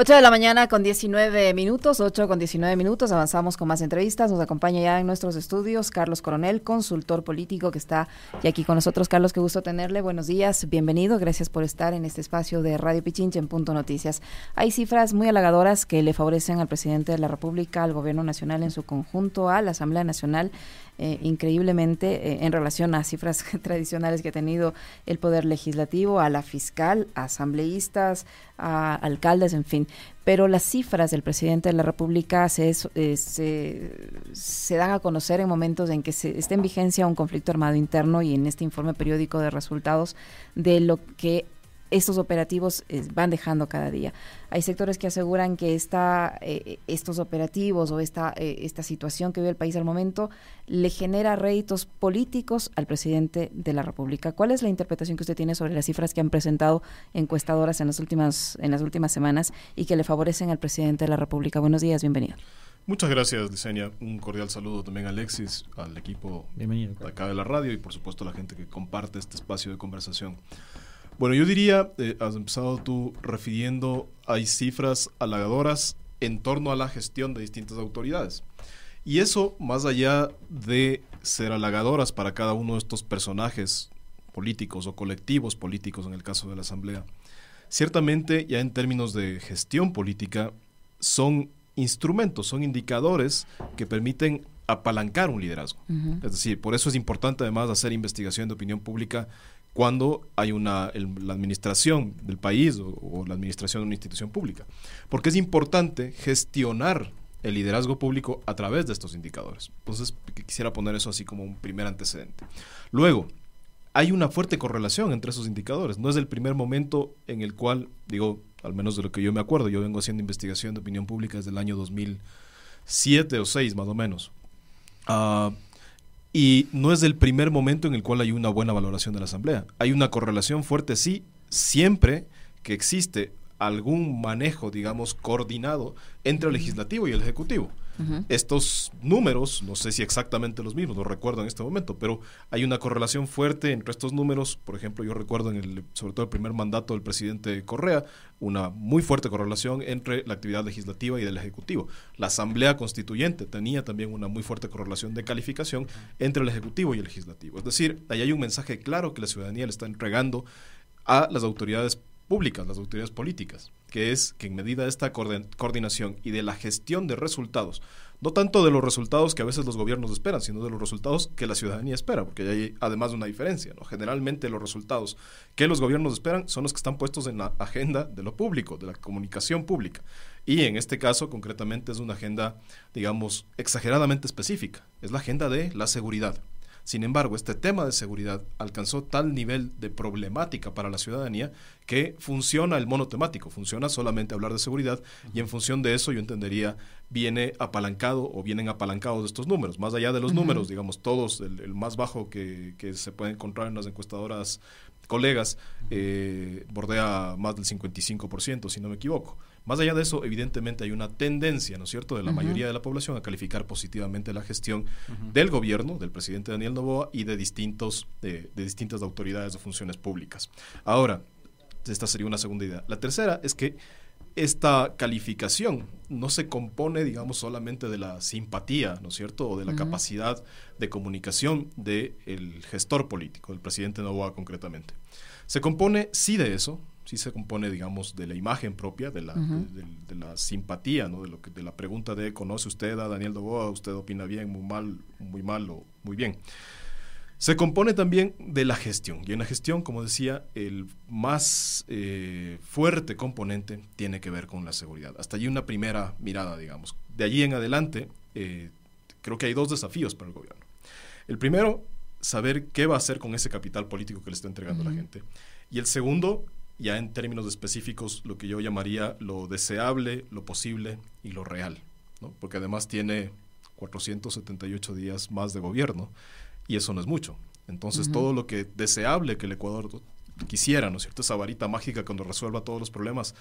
8 de la mañana con 19 minutos, 8 con 19 minutos, avanzamos con más entrevistas. Nos acompaña ya en nuestros estudios Carlos Coronel, consultor político que está ya aquí con nosotros. Carlos, qué gusto tenerle. Buenos días, bienvenido. Gracias por estar en este espacio de Radio Pichinche en Punto Noticias. Hay cifras muy halagadoras que le favorecen al presidente de la República, al gobierno nacional en su conjunto, a la Asamblea Nacional eh, increíblemente eh, en relación a cifras tradicionales que ha tenido el Poder Legislativo, a la fiscal, a asambleístas, a alcaldes, en fin. Pero las cifras del presidente de la República se, eh, se, se, dan a conocer en momentos en que se, está en vigencia un conflicto armado interno y en este informe periódico de resultados de lo que estos operativos eh, van dejando cada día. Hay sectores que aseguran que esta, eh, estos operativos o esta, eh, esta situación que vive el país al momento le genera réditos políticos al presidente de la República. ¿Cuál es la interpretación que usted tiene sobre las cifras que han presentado encuestadoras en las últimas, en las últimas semanas y que le favorecen al presidente de la República? Buenos días, bienvenido. Muchas gracias, Licenia. Un cordial saludo también a Alexis, al equipo de acá de la radio y por supuesto a la gente que comparte este espacio de conversación. Bueno, yo diría, eh, has empezado tú refiriendo, hay cifras halagadoras en torno a la gestión de distintas autoridades. Y eso, más allá de ser halagadoras para cada uno de estos personajes políticos o colectivos políticos en el caso de la Asamblea, ciertamente ya en términos de gestión política son instrumentos, son indicadores que permiten apalancar un liderazgo. Es decir, por eso es importante además hacer investigación de opinión pública cuando hay una la administración del país o, la administración de una institución pública. Porque es importante gestionar el liderazgo público a través de estos indicadores. Entonces, quisiera poner eso así como un primer antecedente. Luego, hay una fuerte correlación entre esos indicadores. No es el primer momento en el cual, digo, al menos de lo que yo me acuerdo, yo vengo haciendo investigación de opinión pública desde el año 2007 o 6 más o menos. Uh, y no es el primer momento en el cual hay una buena valoración de la Asamblea. Hay una correlación fuerte, sí, siempre que existe algún manejo, digamos, coordinado entre el legislativo y el ejecutivo. Estos números, no sé si exactamente los mismos, no recuerdo en este momento, pero hay una correlación fuerte entre estos números. Por ejemplo, yo recuerdo en el, sobre todo el primer mandato del presidente Correa, una muy fuerte correlación entre la actividad legislativa y del Ejecutivo. La Asamblea Constituyente tenía también una muy fuerte correlación de calificación entre el Ejecutivo y el Legislativo. Es decir, ahí hay un mensaje claro que la ciudadanía le está entregando a las autoridades públicas, las autoridades políticas, que es que en medida de esta coordinación y de la gestión de resultados, no tanto de los resultados que a veces los gobiernos esperan, sino de los resultados que la ciudadanía espera, porque hay además una diferencia. ¿no? Generalmente los resultados que los gobiernos esperan son los que están puestos en la agenda de lo público, de la comunicación pública. Y en este caso, concretamente, es una agenda, digamos, exageradamente específica. Es la agenda de la seguridad. Sin embargo, este tema de seguridad alcanzó tal nivel de problemática para la ciudadanía que funciona el monotemático, funciona solamente hablar de seguridad y en función de eso yo entendería viene apalancado o vienen apalancados estos números. Más allá de los números, digamos, todos, el, más bajo que, que, se puede encontrar en las encuestadoras colegas, eh, bordea más del 55%, si no me equivoco. Más allá de eso, evidentemente hay una tendencia, ¿no es cierto?, de la mayoría de la población a calificar positivamente la gestión del gobierno, del presidente Daniel Novoa y de, distintos, de, distintas autoridades de funciones públicas. Ahora, esta sería una segunda idea. La tercera es que esta calificación no se compone, digamos, solamente de la simpatía, ¿no es cierto?, o de la capacidad de comunicación del gestor político, del presidente Novoa concretamente. Se compone, sí, de eso, sí se compone, digamos, de la imagen propia, de la, de, la simpatía, ¿no? De, lo que, de la pregunta de, ¿conoce usted a Daniel Doboa? ¿Usted opina bien, muy mal, muy mal o muy bien? Se compone también de la gestión. Y en la gestión, como decía, el más eh, fuerte componente tiene que ver con la seguridad. Hasta allí una primera mirada, digamos. De allí en adelante, eh, creo que hay dos desafíos para el gobierno. El primero, saber qué va a hacer con ese capital político que le está entregando a la gente. Y el segundo, ya en términos específicos lo que yo llamaría lo deseable, lo posible y lo real, ¿no? porque además tiene 478 días más de gobierno y eso no es mucho. Entonces todo lo que deseable que el Ecuador quisiera, ¿no es cierto? Esa varita mágica cuando resuelva todos los problemas,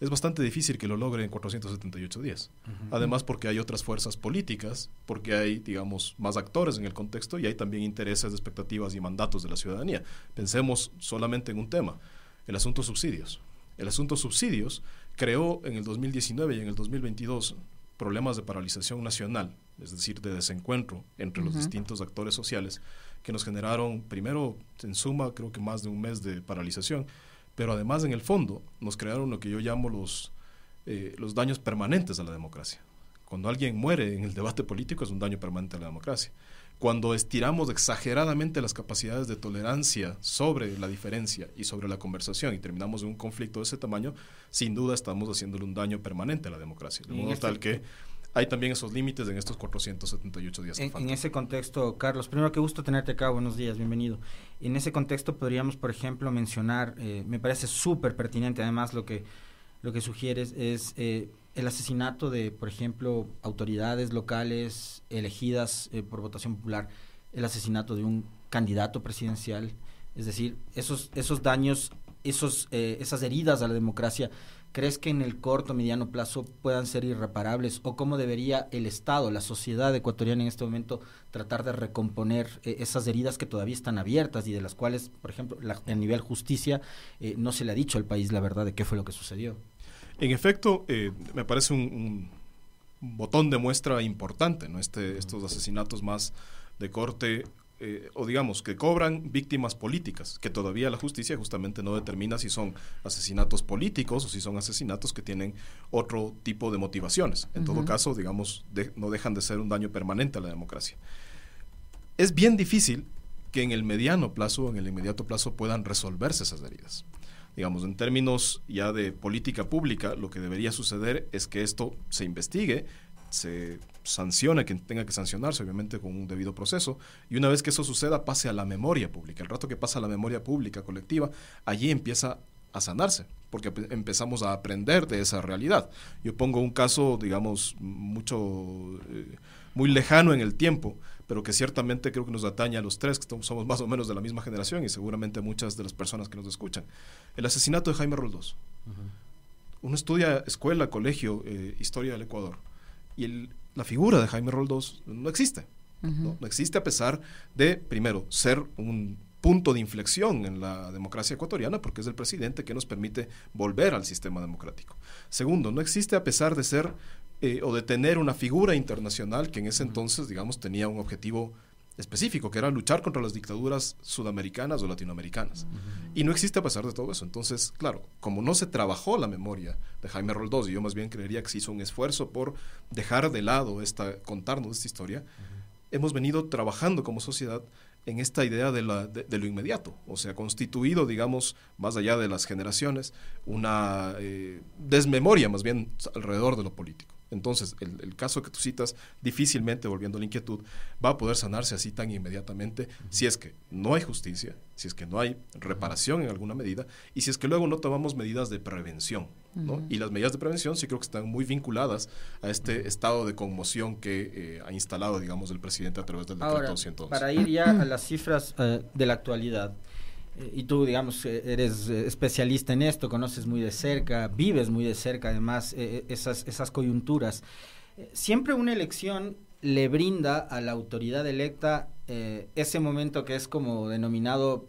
es bastante difícil que lo logre en 478 días. Además porque hay otras fuerzas políticas, porque hay, digamos, más actores en el contexto y hay también intereses, expectativas y mandatos de la ciudadanía. Pensemos solamente en un tema el asunto subsidios. El asunto subsidios creó en el 2019 y en el 2022 problemas de paralización nacional, es decir, de desencuentro entre los distintos actores sociales, que nos generaron, primero, en suma, creo que más de un mes de paralización, pero además en el fondo nos crearon lo que yo llamo los, eh, los daños permanentes a la democracia. Cuando alguien muere en el debate político es un daño permanente a la democracia. Cuando estiramos exageradamente las capacidades de tolerancia sobre la diferencia y sobre la conversación y terminamos en un conflicto de ese tamaño, sin duda estamos haciéndole un daño permanente a la democracia. De modo tal que hay también esos límites en estos 478 días. En, en, ese contexto, Carlos, primero que gusto tenerte acá, buenos días, bienvenido. En ese contexto podríamos, por ejemplo, mencionar, eh, me parece súper pertinente además lo que, lo que sugieres, es eh, el asesinato de, por ejemplo, autoridades locales elegidas eh, por votación popular, el asesinato de un candidato presidencial, es decir, esos, esos daños, esos, esas heridas a la democracia ¿Crees que en el corto, mediano plazo puedan ser irreparables? ¿O cómo debería el Estado, la sociedad ecuatoriana en este momento tratar de recomponer eh, esas heridas que todavía están abiertas y de las cuales, por ejemplo, a nivel justicia eh, no se le ha dicho al país la verdad de qué fue lo que sucedió? En efecto, eh, me parece un, botón de muestra importante, ¿no? Este, estos asesinatos más de corte eh, o digamos, que cobran víctimas políticas, que todavía la justicia justamente no determina si son asesinatos políticos o si son asesinatos que tienen otro tipo de motivaciones. En todo caso, digamos, no dejan de ser un daño permanente a la democracia. Es bien difícil que en el mediano plazo o en el inmediato plazo puedan resolverse esas heridas. Digamos, en términos ya de política pública, lo que debería suceder es que esto se investigue, se sancione quien tenga que sancionarse, obviamente con un debido proceso, y una vez que eso suceda, pase a la memoria pública. El rato que pasa a la memoria pública colectiva, allí empieza a sanarse, porque empezamos a aprender de esa realidad. Yo pongo un caso, digamos, mucho, eh, muy lejano en el tiempo, pero que ciertamente creo que nos atañe a los tres, que somos más o menos de la misma generación y seguramente muchas de las personas que nos escuchan. El asesinato de Jaime Roldós. Uno estudia escuela, colegio, eh, historia del Ecuador y la figura de Jaime Roldós no existe. ¿no? existe a pesar de, primero, ser un punto de inflexión en la democracia ecuatoriana porque es el presidente que nos permite volver al sistema democrático. Segundo, no existe a pesar de ser eh, o de tener una figura internacional que en ese entonces, digamos, tenía un objetivo específico, que era luchar contra las dictaduras sudamericanas o latinoamericanas. Y no existe a pesar de todo eso. Entonces, claro, como no se trabajó la memoria de Jaime Roldós, y yo más bien creería que se hizo un esfuerzo por dejar de lado esta, contarnos esta historia, hemos venido trabajando como sociedad en esta idea de, la, de, lo inmediato, o sea, constituido, digamos, más allá de las generaciones, una eh, desmemoria más bien alrededor de lo político. Entonces, el, caso que tú citas, difícilmente, volviendo a la inquietud, va a poder sanarse así tan inmediatamente si es que no hay justicia, si es que no hay reparación en alguna medida y si es que luego no tomamos medidas de prevención. Y las medidas de prevención sí creo que están muy vinculadas a este estado de conmoción que eh, ha instalado, digamos, el presidente a través del decreto Ahora, Para ir ya a las cifras eh, de la actualidad, y tú, digamos, eh, eres eh, especialista en esto, conoces muy de cerca, vives muy de cerca además eh, esas, esas coyunturas. Siempre una elección le brinda a la autoridad electa ese momento que es como denominado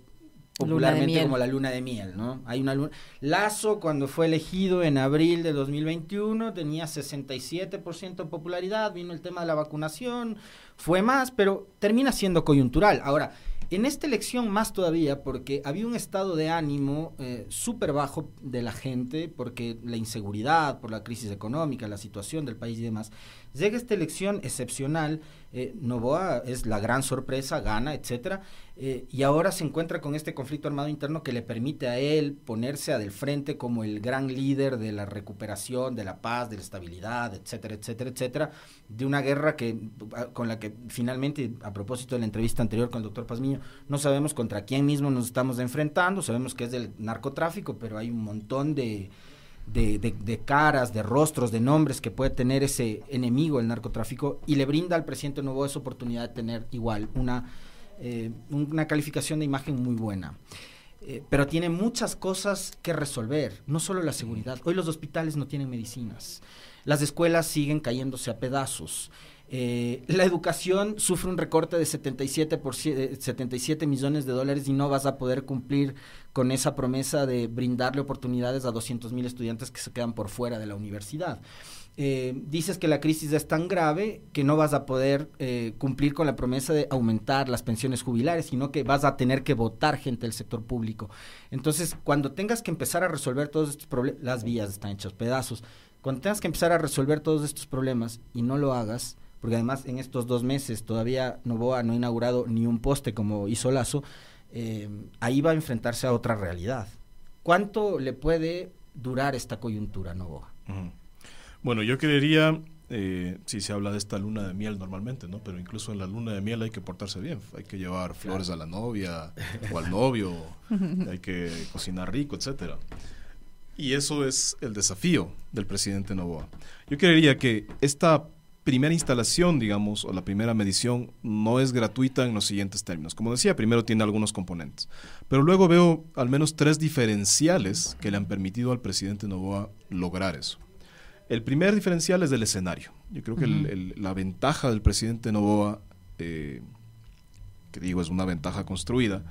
popularmente como la luna de miel, ¿no? Hay una luna. Lazo, cuando fue elegido en abril de 2021, tenía 67% de popularidad, vino el tema de la vacunación, fue más, pero termina siendo coyuntural. Ahora, en esta elección más todavía, porque había un estado de ánimo eh, súper bajo de la gente, porque la inseguridad, por la crisis económica, la situación del país y demás. Llega esta elección excepcional, eh, Novoa es la gran sorpresa, gana, etcétera, eh, y ahora se encuentra con este conflicto armado interno que le permite a él ponerse a del frente como el gran líder de la recuperación, de la paz, de la estabilidad, etcétera, etcétera, etcétera, de una guerra que con la que finalmente, a propósito de la entrevista anterior con el doctor Pazmiño, no sabemos contra quién mismo nos estamos enfrentando, sabemos que es del narcotráfico, pero hay un montón de caras, de rostros, de nombres que puede tener ese enemigo, el narcotráfico, y le brinda al presidente Novoa esa oportunidad de tener igual una, eh, una calificación de imagen muy buena. Eh, pero tiene muchas cosas que resolver, no solo la seguridad. Hoy los hospitales no tienen medicinas, las escuelas siguen cayéndose a pedazos. Eh, la educación sufre un recorte de 77, por, 77 eh, millones de dólares y no vas a poder cumplir con esa promesa de brindarle oportunidades a 200 mil estudiantes que se quedan por fuera de la universidad. Eh, dices que la crisis es tan grave que no vas a poder cumplir con la promesa de aumentar las pensiones jubilares, sino que vas a tener que votar gente del sector público. Entonces, cuando tengas que empezar a resolver todos estos problemas, las vías están hechas pedazos, cuando tengas que empezar a resolver todos estos problemas y no lo hagas, porque además en estos dos meses todavía Novoa no ha inaugurado ni un poste como hizo Lazo, eh, ahí va a enfrentarse a otra realidad. ¿Cuánto le puede durar esta coyuntura Novoa? Bueno, yo creería, eh, si se habla de esta luna de miel normalmente, ¿no? Pero incluso en la luna de miel hay que portarse bien, hay que llevar flores a la novia o al novio, hay que cocinar rico, etcétera. Y eso es el desafío del presidente Novoa. Yo creería que esta primera instalación, digamos, o la primera medición no es gratuita en los siguientes términos. Como decía, primero tiene algunos componentes, pero luego veo al menos tres diferenciales que le han permitido al presidente Novoa lograr eso. El primer diferencial es del escenario. Yo creo que la ventaja del presidente Novoa, eh, que digo es una ventaja construida,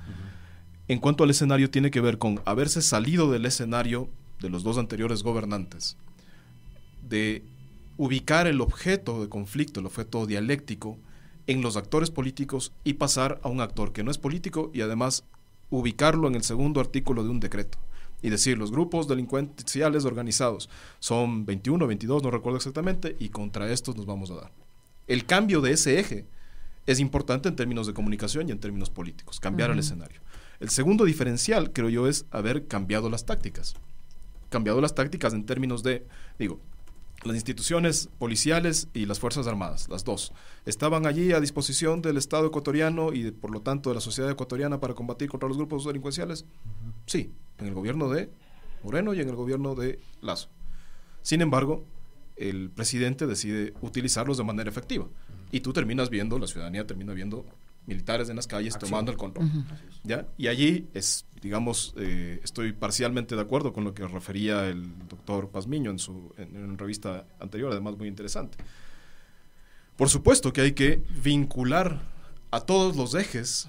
en cuanto al escenario tiene que ver con haberse salido del escenario de los dos anteriores gobernantes, de ubicar el objeto de conflicto, el objeto dialéctico, en los actores políticos y pasar a un actor que no es político y además ubicarlo en el segundo artículo de un decreto. Y decir, los grupos delincuenciales organizados son 21, 22, no recuerdo exactamente, y contra estos nos vamos a dar. El cambio de ese eje es importante en términos de comunicación y en términos políticos, cambiar el escenario. El segundo diferencial, creo yo, es haber cambiado las tácticas. Cambiado las tácticas en términos de, digo, las instituciones policiales y las Fuerzas Armadas, las dos, estaban allí a disposición del Estado ecuatoriano y por lo tanto de la sociedad ecuatoriana para combatir contra los grupos delincuenciales? Sí, en el gobierno de Moreno y en el gobierno de Lazo. Sin embargo, el presidente decide utilizarlos de manera efectiva y tú terminas viendo, la ciudadanía termina viendo militares en las calles tomando el control. ¿ya? Y allí es, digamos, eh, estoy parcialmente de acuerdo con lo que refería el doctor Pazmiño en su en, una revista anterior, además muy interesante. Por supuesto que hay que vincular a todos los ejes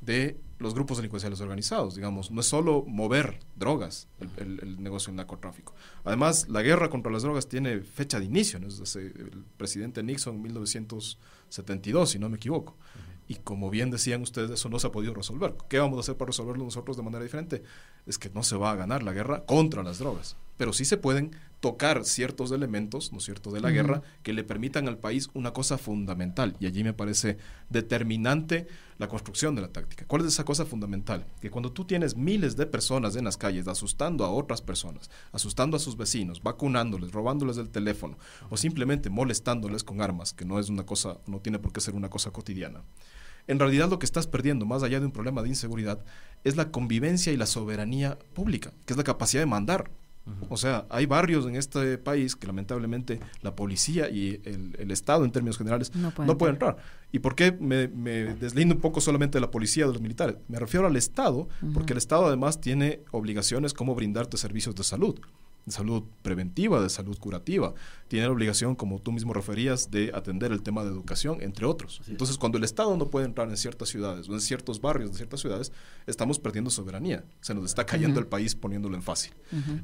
de los grupos delincuenciales organizados, digamos, no es solo mover drogas, el, negocio del narcotráfico. Además, la guerra contra las drogas tiene fecha de inicio, ¿no? desde el presidente Nixon en 1972, si no me equivoco. Y como bien decían ustedes, eso no se ha podido resolver. ¿Qué vamos a hacer para resolverlo nosotros de manera diferente? Es que no se va a ganar la guerra contra las drogas, pero sí se pueden tocar ciertos elementos, ¿no es cierto?, de la guerra que le permitan al país una cosa fundamental. Y allí me parece determinante la construcción de la táctica. ¿Cuál es esa cosa fundamental? Que cuando tú tienes miles de personas en las calles asustando a otras personas, asustando a sus vecinos, vacunándoles, robándoles el teléfono o simplemente molestándoles con armas, que no es una cosa, no tiene por qué ser una cosa cotidiana en realidad lo que estás perdiendo, más allá de un problema de inseguridad, es la convivencia y la soberanía pública, que es la capacidad de mandar. O sea, hay barrios en este país que lamentablemente la policía y el, Estado en términos generales no, pueden entrar. ¿Y por qué me, deslindo un poco solamente de la policía, de los militares? Me refiero al Estado, porque el Estado además tiene obligaciones como brindarte servicios de salud de salud preventiva, de salud curativa. Tiene la obligación, como tú mismo referías, de atender el tema de educación, entre otros. Entonces, cuando el Estado no puede entrar en ciertas ciudades o en ciertos barrios de ciertas ciudades, estamos perdiendo soberanía. Se nos está cayendo el país poniéndolo en fácil.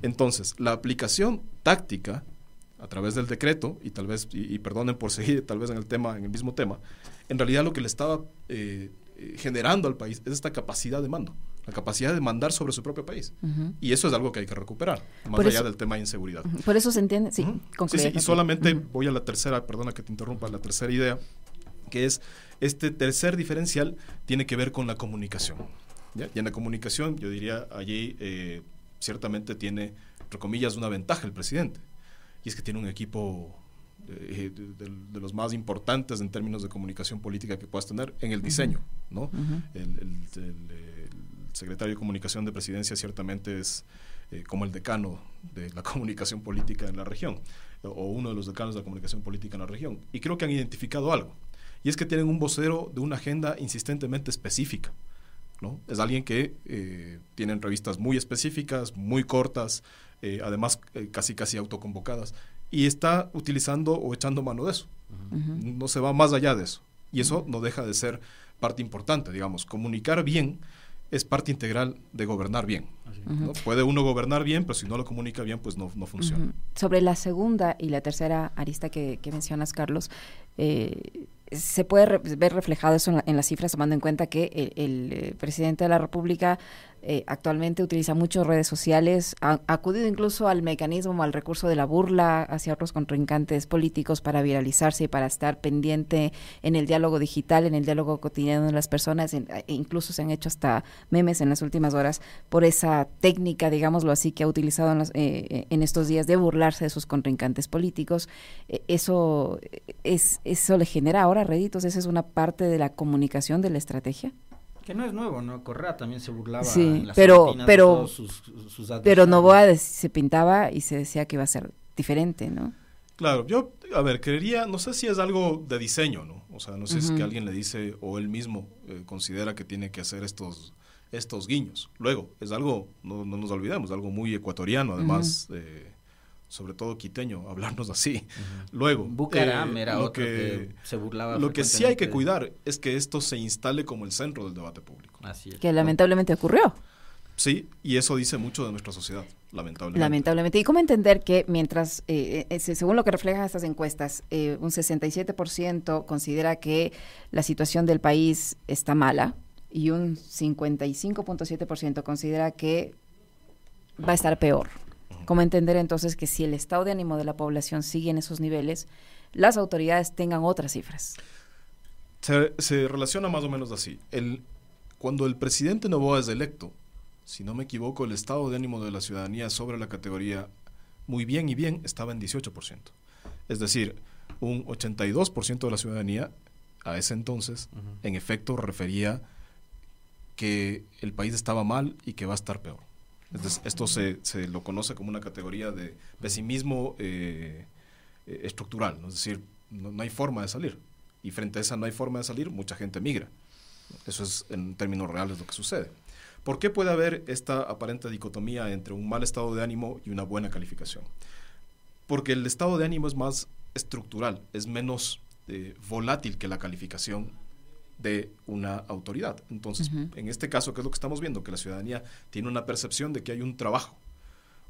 Entonces, la aplicación táctica a través del decreto, y tal vez, y, perdonen por seguir tal vez en el tema, en el mismo tema, en realidad lo que le estaba eh, eh, generando al país es esta capacidad de mando la capacidad de mandar sobre su propio país. Y eso es algo que hay que recuperar, más allá del tema de inseguridad. Por eso se entiende, sí, sí, y solamente voy a la tercera, perdona que te interrumpa, la tercera idea, que es este tercer diferencial tiene que ver con la comunicación. Y en la comunicación, yo diría, allí eh, ciertamente tiene, entre comillas, una ventaja el presidente. Y es que tiene un equipo eh, de, los más importantes en términos de comunicación política que puedas tener en el diseño, ¿no? el, secretario de Comunicación de Presidencia ciertamente es eh, como el decano de la comunicación política en la región, o uno de los decanos de la comunicación política en la región. Y creo que han identificado algo, y es que tienen un vocero de una agenda insistentemente específica. ¿no? Es alguien que eh, tiene entrevistas muy específicas, muy cortas, eh, además casi casi autoconvocadas, y está utilizando o echando mano de eso. No se va más allá de eso. Y eso no deja de ser parte importante, digamos. Comunicar bien es parte integral de gobernar bien. Puede uno gobernar bien, pero si no lo comunica bien, pues no, no funciona. Sobre la segunda y la tercera arista que, mencionas, Carlos, eh, se puede ver reflejado eso en, las cifras, tomando en cuenta que el, eh, presidente de la República eh, actualmente utiliza muchas redes sociales, ha, acudido incluso al mecanismo, al recurso de la burla hacia otros contrincantes políticos para viralizarse y para estar pendiente en el diálogo digital, en el diálogo cotidiano de las personas, e incluso se han hecho hasta memes en las últimas horas por esa técnica, digámoslo así, que ha utilizado en, eh, en estos días de burlarse de sus contrincantes políticos. eso, es, eso le genera ahora réditos, esa es una parte de la comunicación de la estrategia. Que no es nuevo, ¿no? Correa también se burlaba sí, pero, pero, sus, pero Novoa se pintaba y se decía que iba a ser diferente, ¿no? Claro, yo, a ver, creería, no sé si es algo de diseño, ¿no? O sea, no sé si es que alguien le dice o él mismo eh, considera que tiene que hacer estos, estos guiños. Luego, es algo, no, no nos olvidemos, algo muy ecuatoriano, además, sobre todo quiteño, hablarnos así. Luego, Bucaram eh, era otro que, se burlaba. Lo que sí hay que cuidar es que esto se instale como el centro del debate público. Así es. Que lamentablemente ocurrió. Sí, y eso dice mucho de nuestra sociedad, lamentablemente. Lamentablemente. ¿Y cómo entender que mientras, eh, eh, según lo que reflejan estas encuestas, un 67% considera que la situación del país está mala y un 55.7% considera que va a estar peor? ¿Cómo entender entonces que si el estado de ánimo de la población sigue en esos niveles, las autoridades tengan otras cifras? Se, relaciona más o menos así. El, cuando el presidente Novoa es electo, si no me equivoco, el estado de ánimo de la ciudadanía sobre la categoría muy bien y bien estaba en 18%. Es decir, un 82% de la ciudadanía a ese entonces, en efecto, refería que el país estaba mal y que va a estar peor esto se, se, lo conoce como una categoría de pesimismo eh, eh, estructural, es decir, no, hay forma de salir. Y frente a esa no hay forma de salir, mucha gente migra. Eso es en términos reales lo que sucede. ¿Por qué puede haber esta aparente dicotomía entre un mal estado de ánimo y una buena calificación? Porque el estado de ánimo es más estructural, es menos eh, volátil que la calificación de una autoridad. Entonces, en este caso, ¿qué es lo que estamos viendo? Que la ciudadanía tiene una percepción de que hay un trabajo.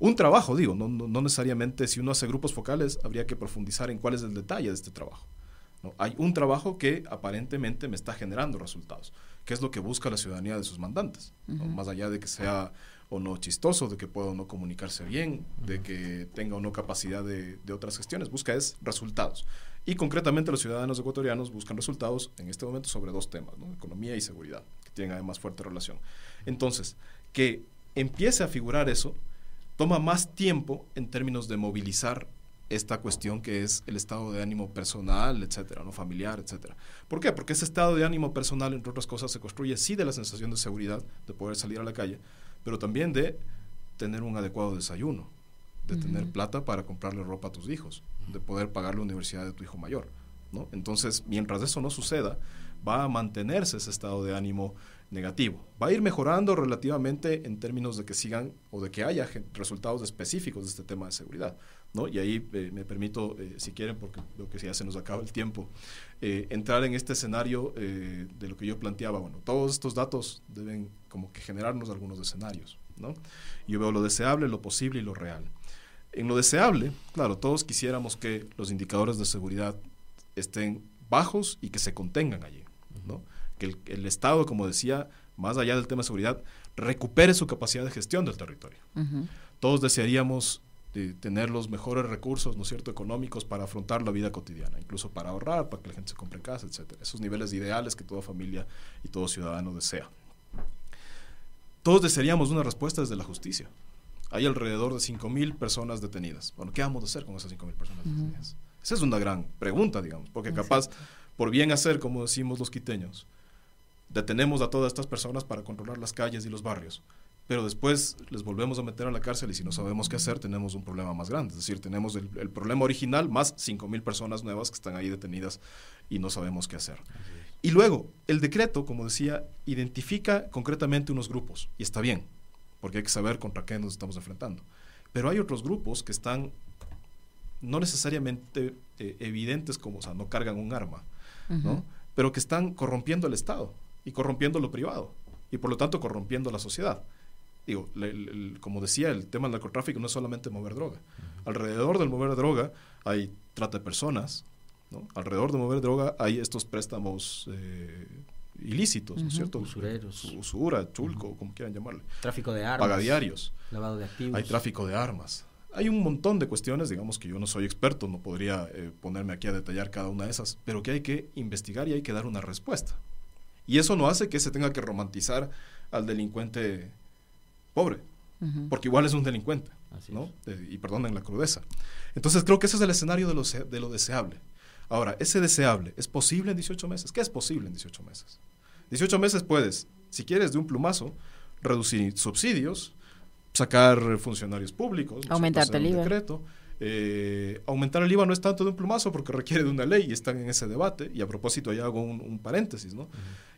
Un trabajo, digo, no, no, necesariamente si uno hace grupos focales, habría que profundizar en cuál es el detalle de este trabajo. ¿no? Hay un trabajo que aparentemente me está generando resultados, que es lo que busca la ciudadanía de sus mandantes, más allá de que sea o no chistoso, de que pueda o no comunicarse bien, de que tenga o no capacidad de, de otras gestiones, busca es resultados. Y concretamente los ciudadanos ecuatorianos buscan resultados en este momento sobre dos temas, economía y seguridad, que tienen además fuerte relación. Entonces, que empiece a figurar eso toma más tiempo en términos de movilizar esta cuestión que es el estado de ánimo personal, etcétera, no familiar, etcétera. ¿Por qué? Porque ese estado de ánimo personal, entre otras cosas, se construye sí de la sensación de seguridad, de poder salir a la calle, pero también de tener un adecuado desayuno, de tener plata para comprarle ropa a tus hijos, de poder pagar la universidad de tu hijo mayor. ¿no? Entonces, mientras eso no suceda, va a mantenerse ese estado de ánimo negativo. Va a ir mejorando relativamente en términos de que sigan o de que haya resultados específicos de este tema de seguridad. ¿no? Y ahí eh, me permito, eh, si quieren, porque creo que ya se nos acaba el tiempo, eh, entrar en este escenario de lo que yo planteaba. Bueno, todos estos datos deben como que generarnos algunos escenarios. ¿no? Yo veo lo deseable, lo posible y lo real. En lo deseable, claro, todos quisiéramos que los indicadores de seguridad estén bajos y que se contengan allí, ¿no? Que el, Estado, como decía, más allá del tema de seguridad, recupere su capacidad de gestión del territorio. Todos desearíamos eh, tener los mejores recursos, ¿no es cierto?, económicos para afrontar la vida cotidiana, incluso para ahorrar, para que la gente se compre casa, etcétera. Esos niveles ideales que toda familia y todo ciudadano desea. Todos desearíamos una respuesta desde la justicia hay alrededor de 5.000 personas detenidas. Bueno, ¿qué vamos a hacer con esas 5.000 personas detenidas? Esa es una gran pregunta, digamos, porque capaz, por bien hacer, como decimos los quiteños, detenemos a todas estas personas para controlar las calles y los barrios, pero después les volvemos a meter a la cárcel y si no sabemos qué hacer, tenemos un problema más grande. Es decir, tenemos el, problema original más 5.000 personas nuevas que están ahí detenidas y no sabemos qué hacer. Y luego, el decreto, como decía, identifica concretamente unos grupos, y está bien, porque hay que saber contra qué nos estamos enfrentando. Pero hay otros grupos que están no necesariamente eh, evidentes como, o sea, no cargan un arma, ¿no? Pero que están corrompiendo el Estado y corrompiendo lo privado y por lo tanto corrompiendo la sociedad. Digo, como decía, el tema del narcotráfico no es solamente mover droga. Alrededor del mover droga hay trata de personas, ¿no? Alrededor de mover droga hay estos préstamos eh, ilícitos, ¿no es cierto? Usureros. Usura, chulco, como quieran llamarle. Tráfico de armas. Pagadiarios. Lavado de activos. Hay tráfico de armas. Hay un montón de cuestiones, digamos que yo no soy experto, no podría eh, ponerme aquí a detallar cada una de esas, pero que hay que investigar y hay que dar una respuesta. Y eso no hace que se tenga que romantizar al delincuente pobre, porque igual es un delincuente, ¿no? y perdonen la crudeza. Entonces creo que ese es el escenario de lo, de lo deseable. Ahora, ese deseable, ¿es posible en 18 meses? ¿Qué es posible en 18 meses? 18 meses puedes, si quieres de un plumazo, reducir subsidios, sacar funcionarios públicos, aumentar el IVA. Decreto, eh, aumentar el IVA no es tanto de un plumazo porque requiere de una ley y están en ese debate. Y a propósito, ahí hago un, paréntesis, ¿no?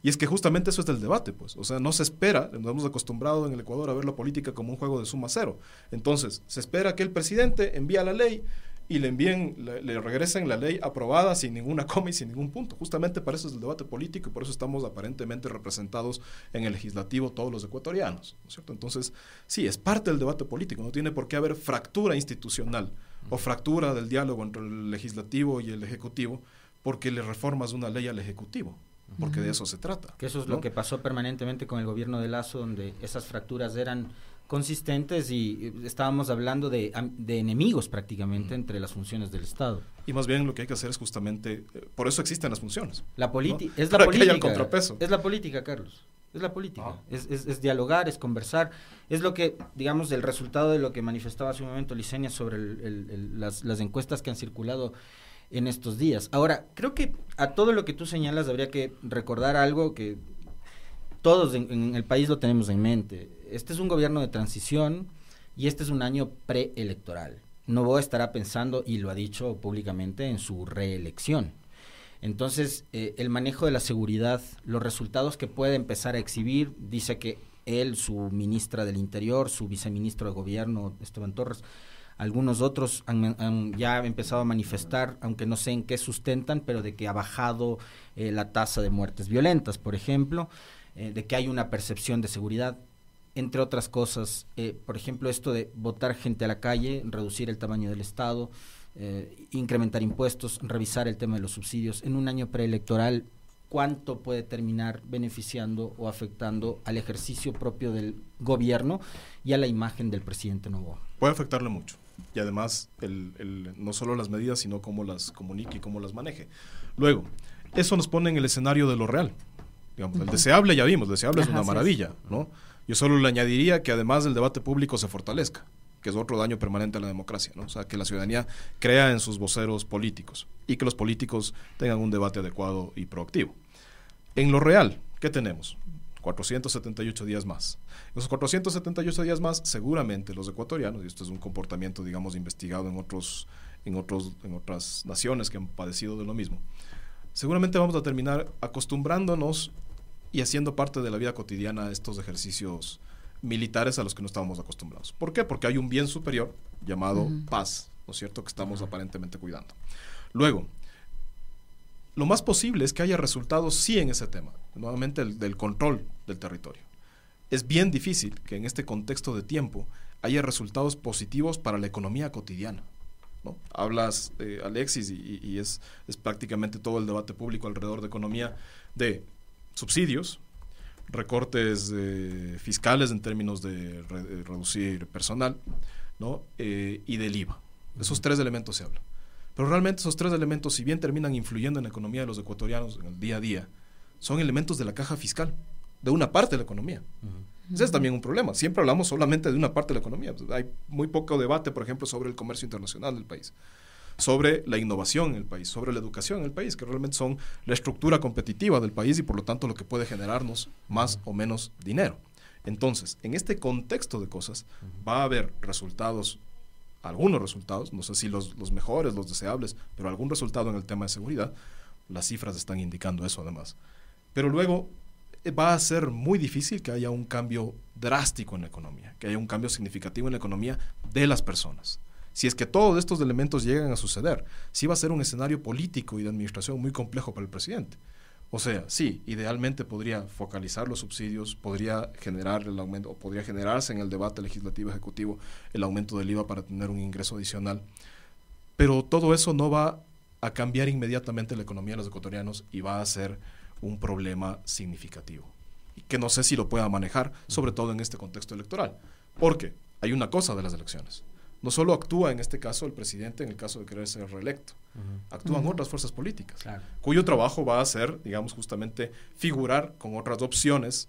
Y es que justamente eso es del debate, pues. O sea, no se espera, nos hemos acostumbrado en el Ecuador a ver la política como un juego de suma cero. Entonces, se espera que el presidente envía la ley, y le envíen, le, regresen la ley aprobada sin ninguna coma y sin ningún punto. Justamente para eso es el debate político y por eso estamos aparentemente representados en el legislativo todos los ecuatorianos, ¿no es cierto? Entonces, sí, es parte del debate político, no tiene por qué haber fractura institucional o fractura del diálogo entre el legislativo y el ejecutivo porque le reformas una ley al ejecutivo porque de eso se trata. Que eso es lo que pasó permanentemente con el gobierno de Lazo, donde esas fracturas eran consistentes y estábamos hablando de, enemigos prácticamente entre las funciones del Estado. Y más bien lo que hay que hacer es justamente, eh, por eso existen las funciones. La política, es la política. Es la política, Carlos. Es la política. Ah. Es, dialogar, es conversar. Es lo que, digamos, el resultado de lo que manifestaba hace un momento Licenia sobre las, encuestas que han circulado en estos días. Ahora, creo que a todo lo que tú señalas habría que recordar algo que todos en el país lo tenemos en mente este es un gobierno de transición y este es un año preelectoral. Novoa estará pensando, y lo ha dicho públicamente, en su reelección. Entonces, eh, el manejo de la seguridad, los resultados que puede empezar a exhibir, dice que él, su ministra del Interior, su viceministro de Gobierno, Esteban Torres, algunos otros han, ya empezado a manifestar, aunque no sé en qué sustentan, pero de que ha bajado eh, la tasa de muertes violentas, por ejemplo, eh, de que hay una percepción de seguridad entre otras cosas, eh, por ejemplo, esto de votar gente a la calle, reducir el tamaño del Estado, eh, incrementar impuestos, revisar el tema de los subsidios. En un año preelectoral, ¿cuánto puede terminar beneficiando o afectando al ejercicio propio del gobierno y a la imagen del presidente Novoa? Puede afectarle mucho. Y además, el, no solo las medidas, sino cómo las comunique y cómo las maneje. Luego, eso nos pone en el escenario de lo real. Digamos, el deseable ya vimos, el deseable es una maravilla, ¿no? Yo solo le añadiría que además del debate público se fortalezca, que es otro daño permanente a la democracia, ¿no? O sea, que la ciudadanía crea en sus voceros políticos y que los políticos tengan un debate adecuado y proactivo. En lo real, ¿qué tenemos? 478 días más. Esos 478 días más, seguramente los ecuatorianos, y esto es un comportamiento, digamos, investigado en, otros, en, otros, en otras naciones que han padecido de lo mismo, seguramente vamos a terminar acostumbrándonos y haciendo parte de la vida cotidiana estos ejercicios militares a los que no estábamos acostumbrados. ¿Por qué? Porque hay un bien superior llamado paz, ¿no es cierto?, que estamos aparentemente cuidando. Luego, lo más posible es que haya resultados sí en ese tema, nuevamente el, del control del territorio. Es bien difícil que en este contexto de tiempo haya resultados positivos para la economía cotidiana. ¿no? Hablas, eh, Alexis, y, es, es prácticamente todo el debate público alrededor de economía, de subsidios, recortes fiscales en términos de, reducir personal, ¿no? Eh, y del IVA. Esos tres elementos se hablan. Pero realmente esos tres elementos, si bien terminan influyendo en la economía de los ecuatorianos en el día a día, son elementos de la caja fiscal, de una parte de la economía. Ese es también un problema. Siempre hablamos solamente de una parte de la economía. Hay muy poco debate, por ejemplo, sobre el comercio internacional del país sobre la innovación en el país, sobre la educación en el país, que realmente son la estructura competitiva del país y por lo tanto lo que puede generarnos más o menos dinero. Entonces, en este contexto de cosas, va a haber resultados, algunos resultados, no sé si los, los mejores, los deseables, pero algún resultado en el tema de seguridad. Las cifras están indicando eso además. Pero luego eh, va a ser muy difícil que haya un cambio drástico en la economía, que haya un cambio significativo en la economía de las personas si es que todos estos elementos llegan a suceder, sí va a ser un escenario político y de administración muy complejo para el presidente. O sea, sí, idealmente podría focalizar los subsidios, podría generar el aumento, o podría generarse en el debate legislativo ejecutivo el aumento del IVA para tener un ingreso adicional. Pero todo eso no va a cambiar inmediatamente la economía de los ecuatorianos y va a ser un problema significativo. Y que no sé si lo pueda manejar, sobre todo en este contexto electoral. Porque hay una cosa de las elecciones no solo actúa en este caso el presidente en el caso de querer ser reelecto, actúan otras fuerzas políticas, cuyo trabajo va a ser, digamos, justamente figurar con otras opciones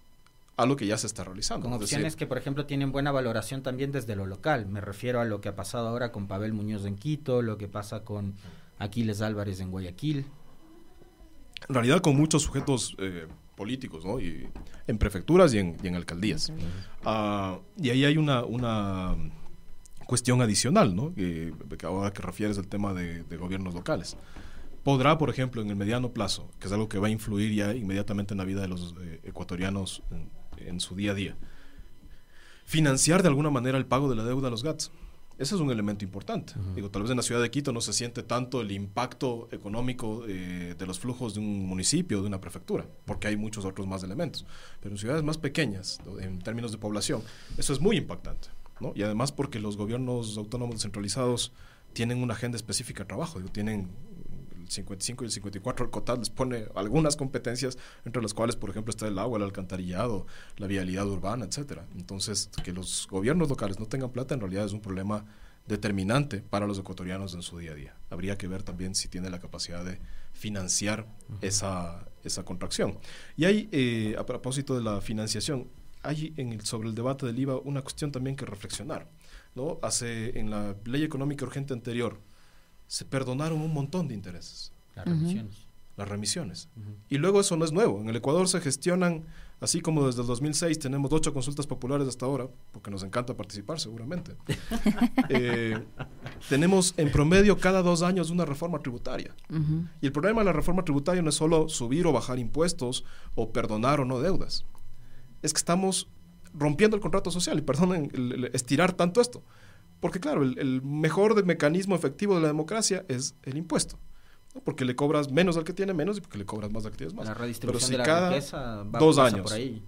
a lo que ya se está realizando. Con opciones que, por ejemplo, tienen buena valoración también desde lo local. Me refiero a lo que ha pasado ahora con Pavel Muñoz en Quito, lo que pasa con Aquiles Álvarez en Guayaquil. En realidad con muchos sujetos eh, políticos, ¿no? Y en prefecturas y en, alcaldías. Ah, y ahí hay una, una cuestión adicional, ¿no? Que, ahora que refieres al tema de, gobiernos locales. Podrá, por ejemplo, en el mediano plazo, que es algo que va a influir ya inmediatamente en la vida de los eh, ecuatorianos en, su día a día, financiar de alguna manera el pago de la deuda a los GATS. Ese es un elemento importante. Digo, tal vez en la ciudad de Quito no se siente tanto el impacto económico eh, de los flujos de un municipio, de una prefectura, porque hay muchos otros más elementos. Pero en ciudades más pequeñas, en términos de población, eso es muy impactante. Y además porque los gobiernos autónomos descentralizados tienen una agenda específica de trabajo, tienen el 55 y el 54 el COTAD les pone algunas competencias entre las cuales, por ejemplo, está el agua, el alcantarillado, la vialidad urbana, etcétera. Entonces, que los gobiernos locales no tengan plata en realidad es un problema determinante para los ecuatorianos en su día a día. Habría que ver también si tiene la capacidad de financiar esa, esa contracción. Y hay, eh, a propósito de la financiación, hay en el, sobre el debate del IVA una cuestión también que reflexionar. ¿no? Hace, en la ley económica urgente anterior se perdonaron un montón de intereses. Las remisiones. Las remisiones. Y luego eso no es nuevo. En el Ecuador se gestionan, así como desde el 2006 tenemos ocho consultas populares hasta ahora, porque nos encanta participar seguramente. Eh, tenemos en promedio cada dos años una reforma tributaria. Y el problema de la reforma tributaria no es solo subir o bajar impuestos o perdonar o no deudas es que estamos rompiendo el contrato social, y perdonen estirar tanto esto. Porque claro, el, mejor mecanismo efectivo de la democracia es el impuesto. Porque le cobras menos al que tiene menos y porque le cobras más al que tiene más. La redistribución de la cada riqueza va, dos años, por ahí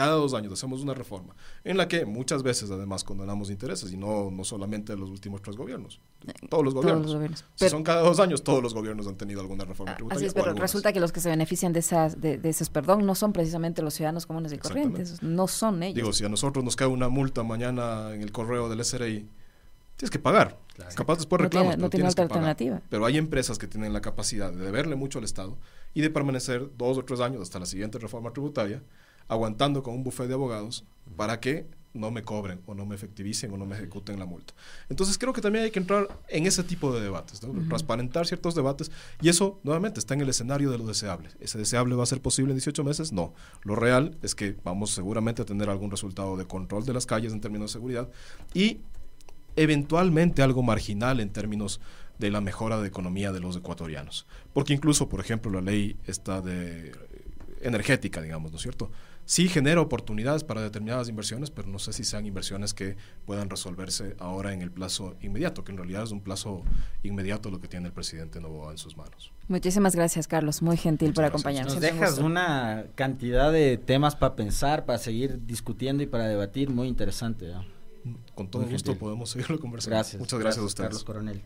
cada dos años hacemos una reforma en la que muchas veces además condenamos intereses y no, no solamente los últimos tres gobiernos, todos los gobiernos. Si son cada dos años, todos los gobiernos han tenido alguna reforma tributaria. Así es, pero resulta que los que se benefician de, esas, de, esos perdón no son precisamente los ciudadanos comunes y corrientes, no son ellos. Digo, si a nosotros nos cae una multa mañana en el correo del SRI, tienes que pagar. Capaz después reclamas, no tiene, otra alternativa. Pero hay empresas que tienen la capacidad de deberle mucho al Estado y de permanecer dos o tres años hasta la siguiente reforma tributaria aguantando con un bufete de abogados para que no me cobren o no me efectivicen o no me ejecuten la multa. Entonces creo que también hay que entrar en ese tipo de debates, transparentar ciertos debates y eso nuevamente está en el escenario de lo deseable. ¿Ese deseable va a ser posible en 18 meses? No. Lo real es que vamos seguramente a tener algún resultado de control de las calles en términos de seguridad y eventualmente algo marginal en términos de la mejora de economía de los ecuatorianos. Porque incluso, por ejemplo, la ley está de energética, digamos, ¿no es cierto? Sí genera oportunidades para determinadas inversiones, pero no sé si sean inversiones que puedan resolverse ahora en el plazo inmediato, que en realidad es un plazo inmediato lo que tiene el presidente Novoa en sus manos. Muchísimas gracias, Carlos. Muy gentil por acompañarnos. Nos dejas una cantidad de temas para pensar, para seguir discutiendo y para debatir. Muy interesante. Con todo gusto podemos seguirlo conversando. Gracias. Muchas gracias, a ustedes. Carlos Coronel.